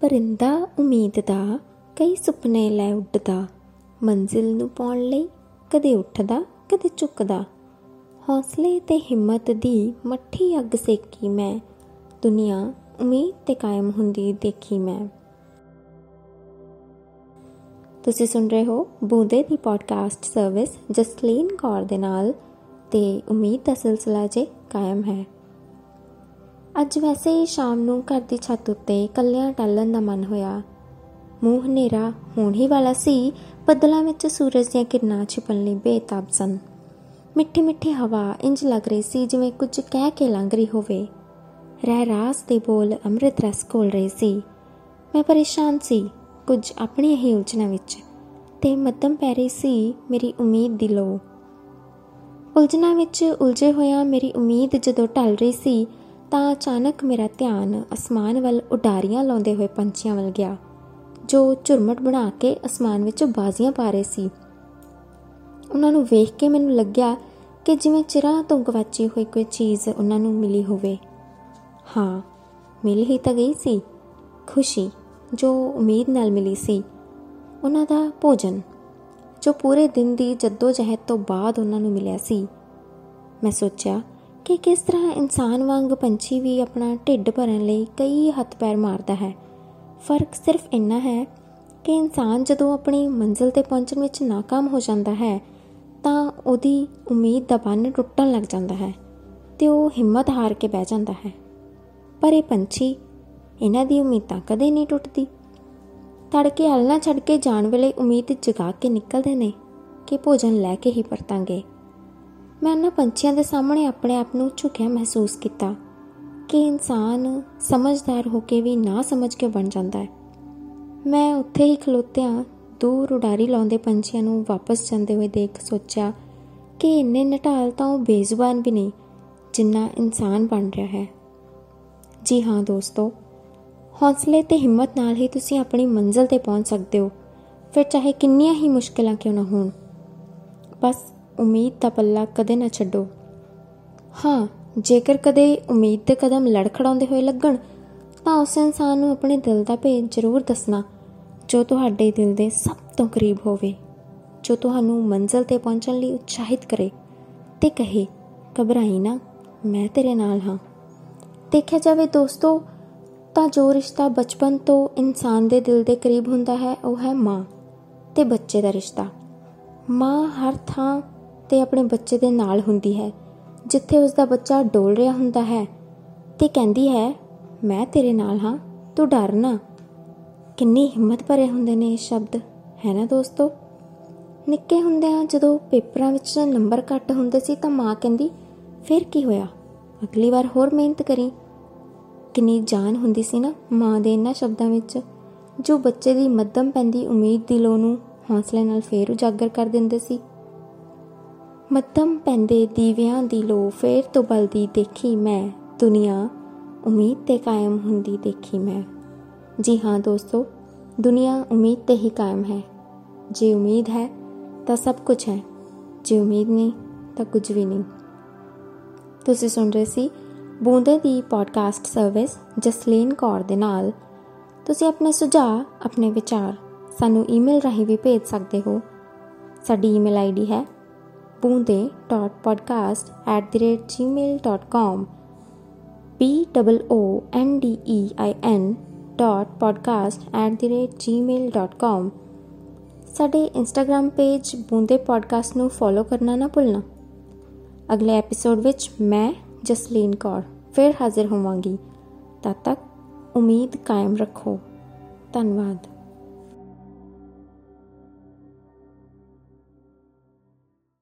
ਪਰਿੰਦਾ ਉਮੀਦ ਦਾ, ਕਈ ਸੁਪਨੇ ਲੈ ਉੱਡਦਾ। ਮੰਜ਼ਿਲ ਨੂੰ ਪਾਉਣ ਲਈ ਕਦੇ ਉੱਠਦਾ, ਕਦੇ ਝੁਕਦਾ। ਹੌਸਲੇ ਤੇ ਹਿੰਮਤ ਦੀ ਮੱਠੀ ਅੱਗ ਸੇਕੀ ਮੈਂ। ਦੁਨੀਆ ਉਮੀਦ ਤੇ ਕਾਇਮ ਹੁੰਦੀ ਦੇਖੀ ਮੈਂ। ਤੁਸੀਂ ਸੁਣ ਰਹੇ ਹੋ ਬੂੰਦੇ ਦੀ ਪੋਡਕਾਸਟ ਸਰਵਿਸ ਜਸਲੀਨ ਕੌਰ ਦੇ ਨਾਲ ਤੇ ਉਮੀਦ ਦਾ ਸਿਲਸਿਲਾ ਜੇ ਕਾਇਮ ਹੈ। ਅੱਜ ਵੈਸੇ ਹੀ ਸ਼ਾਮ ਨੂੰ ਘਰ ਦੀ ਛੱਤ ਉੱਤੇ ਕੱਲਿਆਂ ਟੱਲਣ ਦਾ ਮਨ ਹੋਇਆ। ਮੂੰਹ ਹਨੇਰਾ ਹੋਣ ਹੀ ਵਾਲਾ ਸੀ, ਬੱਦਲਾਂ ਵਿੱਚ ਸੂਰਜ ਦੀਆਂ ਕਿਰਨਾਂ ਛਿਪਣ ਲਈ ਬੇਤਾਬ ਸਨ। ਮਿੱਠੀ ਮਿੱਠੀ ਹਵਾ ਇੰਜ ਲੱਗ ਰਹੀ ਸੀ ਜਿਵੇਂ ਕੁਝ ਕਹਿ ਕੇ ਲੰਘ ਰਹੀ ਹੋਵੇ। ਰਹਿ ਰਾਸ ਦੇ ਬੋਲ ਅੰਮ੍ਰਿਤ ਰਸ ਕੋਲ ਰਹੇ ਸੀ। ਮੈਂ ਪਰੇਸ਼ਾਨ ਸੀ ਕੁਝ ਆਪਣੀ ਹੀ ਉਲਝਣਾਂ ਵਿੱਚ ਤੇ ਮੱਧਮ ਪੈ ਰਹੀ ਸੀ ਮੇਰੀ ਉਮੀਦ ਦੀ ਲੋ ਉਲਝਣਾਂ ਵਿੱਚ ਉਲਝੇ ਹੋਇਆ ਮੇਰੀ ਉਮੀਦ ਜਦੋਂ ਢਲ ਰਹੀ ਸੀ ਤਾਂ ਅਚਾਨਕ ਮੇਰਾ ਧਿਆਨ ਅਸਮਾਨ ਵੱਲ ਉਡਾਰੀਆਂ ਲਾਉਂਦੇ ਹੋਏ ਪੰਛੀਆਂ ਵੱਲ ਗਿਆ, ਜੋ ਝੁਰਮਟ ਬਣਾ ਕੇ ਅਸਮਾਨ ਵਿੱਚ ਬਾਜ਼ੀਆਂ ਪਾ ਰਹੇ ਸੀ। ਉਹਨਾਂ ਨੂੰ ਵੇਖ ਕੇ ਮੈਨੂੰ ਲੱਗਿਆ ਕਿ ਜਿਵੇਂ ਚਿਰਾਂ ਤੋਂ ਗਵਾਚੀ ਹੋਈ ਕੋਈ ਚੀਜ਼ ਉਹਨਾਂ ਨੂੰ ਮਿਲੀ ਹੋਵੇ। ਹਾਂ, ਮਿਲ ਹੀ ਤਾਂ ਗਈ ਸੀ, ਖੁਸ਼ੀ ਜੋ ਉਮੀਦ ਨਾਲ ਮਿਲੀ ਸੀ। ਉਹਨਾਂ ਦਾ ਭੋਜਨ, ਜੋ ਪੂਰੇ ਦਿਨ ਦੀ ਜਹਿਦ ਤੋਂ ਬਾਅਦ ਉਹਨਾਂ ਨੂੰ ਮਿਲਿਆ ਸੀ। ਮੈਂ ਸੋਚਿਆ ਕਿ ਕਿਸ ਤਰ੍ਹਾਂ ਇਨਸਾਨ ਵਾਂਗ ਪੰਛੀ ਵੀ ਆਪਣਾ ਢਿੱਡ ਭਰਨ ਲਈ ਕਈ ਹੱਥ ਪੈਰ ਮਾਰਦਾ ਹੈ? ਫ਼ਰਕ ਸਿਰਫ ਇੰਨਾ ਹੈ ਕਿ ਇਨਸਾਨ ਜਦੋਂ ਆਪਣੀ ਮੰਜ਼ਿਲ ਤੇ ਪਹੁੰਚਣ ਵਿੱਚ ناکਾਮ ਹੋ ਜਾਂਦਾ ਹੈ, ਤਾਂ ਉਹਦੀ ਉਮੀਦ ਦਾ ਬੰਨ ਟੁੱਟਣ ਲੱਗ ਜਾਂਦਾ ਹੈ ਤੇ ਉਹ ਹਿੰਮਤ ਹਾਰ ਕੇ ਬਹਿ ਜਾਂਦਾ ਹੈ। ਪਰ ਇਹ ਪੰਛੀ ਇਹਨਾਂ ਦੀ ਉਮੀਦਾਂ ਕਦੇ ਨਹੀਂ ਟੁੱਟਦੀ। ਤੜਕੇ ਹਲਣਾ ਛੱਡ ਕੇ ਜਾਣ ਵੇਲੇ ਉਮੀਦ ਜਗਾ ਕੇ ਨਿਕਲਦੇ ਨੇ ਕਿ ਭੋਜਨ ਲੈ ਕੇ ਹੀ ਪਰਤਾਂਗੇ ਮੈਂ ਉਹਨਾਂ ਪੰਛੀਆਂ ਦੇ ਸਾਹਮਣੇ ਆਪਣੇ ਆਪ ਨੂੰ ਝੁਕਿਆ ਮਹਿਸੂਸ ਕੀਤਾ ਕਿ ਇਨਸਾਨ ਸਮਝਦਾਰ ਹੋ ਕੇ ਵੀ ਨਾ ਸਮਝ ਕੇ ਬਣ ਜਾਂਦਾ ਹੈ। ਮੈਂ ਉੱਥੇ ਹੀ ਖਲੋਤਿਆਂ, ਦੂਰ ਉਡਾਰੀ ਲਾਉਂਦੇ ਪੰਛੀਆਂ ਨੂੰ ਵਾਪਸ ਜਾਂਦੇ ਹੋਏ ਦੇਖ ਸੋਚਿਆ ਕਿ ਇੰਨੇ ਨਟਾਲ ਤਾਂ ਉਹ ਬੇਜ਼ੁਬਾਨ ਵੀ ਨਹੀਂ, ਜਿੰਨਾ ਇਨਸਾਨ ਬਣ ਰਿਹਾ ਹੈ। ਜੀ ਹਾਂ ਦੋਸਤੋ, ਹੌਸਲੇ ਤੇ ਹਿੰਮਤ ਨਾਲ ਹੀ ਤੁਸੀਂ ਆਪਣੀ ਮੰਜ਼ਿਲ ਤੇ ਪਹੁੰਚ ਸਕਦੇ ਹੋ, ਫਿਰ ਚਾਹੇ ਕਿੰਨੀਆਂ ਹੀ ਮੁਸ਼ਕਲਾਂ ਕਿਉਂ ਨਾ ਹੋਣ। ਬਸ ਉਮੀਦ ਦਾ ਪੱਲਾ ਕਦੇ ਨਾ ਛੱਡੋ। ਹਾਂ, ਜੇਕਰ ਕਦੇ ਉਮੀਦ ਦੇ ਕਦਮ ਲੜਖੜਾਉਂਦੇ ਹੋਏ ਲੱਗਣ, ਤਾਂ ਉਸ ਇਨਸਾਨ ਨੂੰ ਆਪਣੇ ਦਿਲ ਦਾ ਭੇਦ ਜ਼ਰੂਰ ਦੱਸਣਾ, ਜੋ ਤੁਹਾਡੇ ਦਿਲ ਦੇ ਸਭ ਤੋਂ ਕਰੀਬ ਹੋਵੇ, ਜੋ ਤੁਹਾਨੂੰ ਮੰਜ਼ਲ ਤੇ ਪਹੁੰਚਣ ਲਈ ਉਤਸ਼ਾਹਿਤ ਕਰੇ ਤੇ ਕਹੇ, ਘਬਰਾਈ ਨਾ, ਮੈਂ ਤੇਰੇ ਨਾਲ ਹਾਂ। ਦੇਖਿਆ ਜਾਵੇ ਦੋਸਤੋ, ਤਾਂ ਜੋ ਰਿਸ਼ਤਾ ਬਚਪਨ ਤੋਂ ਇਨਸਾਨ ਦੇ ਦਿਲ ਦੇ ਕਰੀਬ ਹੁੰਦਾ ਹੈ, ਉਹ ਹੈ ਮਾਂ ਤੇ ਬੱਚੇ ਦਾ ਰਿਸ਼ਤਾ। ਮਾਂ ਹਰ ਥਾਂ ਤੇ ਆਪਣੇ ਬੱਚੇ ਦੇ ਨਾਲ ਹੁੰਦੀ ਹੈ, ਜਿੱਥੇ ਉਸ ਦਾ ਬੱਚਾ ਡੋਲ ਰਿਹਾ ਹੁੰਦਾ ਹੈ ਤੇ ਕਹਿੰਦੀ ਹੈ, ਮੈਂ ਤੇਰੇ ਨਾਲ ਹਾਂ, ਤੂੰ ਡਰ ਨਾ। ਕਿੰਨੀ ਹਿੰਮਤ ਭਰੇ ਹੁੰਦੇ ਨੇ ਇਹ ਸ਼ਬਦ, ਹੈ ਨਾ ਦੋਸਤੋ? ਨਿੱਕੇ ਹੁੰਦਿਆਂ ਜਦੋਂ ਪੇਪਰਾਂ ਵਿੱਚ ਨੰਬਰ ਘੱਟ ਹੁੰਦੇ ਸੀ ਤਾਂ ਮਾਂ ਕਹਿੰਦੀ, ਫਿਰ ਕੀ ਹੋਇਆ? ਅਗਲੀ ਵਾਰ ਹੋਰ ਮਿਹਨਤ ਕਰੀ। ਕਿੰਨੀ ਜਾਨ ਹੁੰਦੀ ਸੀ ਨਾ ਮਾਂ ਦੇ ਇਹਨਾਂ ਸ਼ਬਦਾਂ ਵਿੱਚ, ਜੋ ਬੱਚੇ ਦੀ ਮੱਧਮ ਪੈਂਦੀ ਉਮੀਦ ਦੀ ਲੋ ਨੂੰ ਹੌਸਲੇ ਨਾਲ ਫੇਰ ਉਜਾਗਰ ਕਰ ਦਿੰਦੇ ਸੀ। ਮੱਧਮ ਪੈਂਦੇ ਦੀਵਿਆਂ ਦੀ ਲੋ ਫੇਰ ਤੋਂ ਬਲਦੀ ਦੇਖੀ ਮੈਂ। ਦੁਨੀਆ ਉਮੀਦ ਤੇ ਕਾਇਮ ਹੁੰਦੀ ਦੇਖੀ ਮੈਂ। ਜੀ ਹਾਂ ਦੋਸਤੋ, ਦੁਨੀਆ ਉਮੀਦ ਤੇ ਹੀ ਕਾਇਮ ਹੈ। ਜੇ ਉਮੀਦ ਹੈ ਤਾਂ ਸਭ ਕੁਝ ਹੈ। ਜੇ ਉਮੀਦ ਨਹੀਂ ਤਾਂ ਕੁਝ ਵੀ ਨਹੀਂ। ਤੁਸੀਂ ਸੁਣ ਰਹੇ ਸੀ ਬੂੰਦੇ ਦੀ ਪੋਡਕਾਸਟ ਸਰਵਿਸ ਜਸਲੀਨ ਕੌਰ ਦੇ ਨਾਲ। ਤੁਸੀਂ ਆਪਣੇ ਸੁਝਾਅ, ਆਪਣੇ ਵਿਚਾਰ ਸਾਨੂੰ ਈਮੇਲ ਰਾਹੀਂ ਵੀ ਭੇਜ ਸਕਦੇ ਹੋ। ਸਾਡੀ ਈਮੇਲ ਆਈਡੀ ਹੈ boonde.podcast@gmail.com b o o n d e i n podcast@gmail.com ਸਾਡੇ ਇੰਸਟਾਗ੍ਰam ਪੇਜ ਬੂੰਦੇ ਪੋਡਕਾਸਟ ਨੂੰ ਫੋਲੋ ਕਰਨਾ ਨਾ ਭੁੱਲਣਾ। ਅਗਲੇ ਐਪੀਸੋਡ ਵਿੱਚ ਮੈਂ, ਜਸਲੀਨ ਕੌਰ, ਫਿਰ ਹਾਜ਼ਰ ਹੋਵਾਂਗੀ। ਤਦ ਤੱਕ ਉਮੀਦ ਕਾਇਮ ਰੱਖੋ। ਧੰਨਵਾਦ।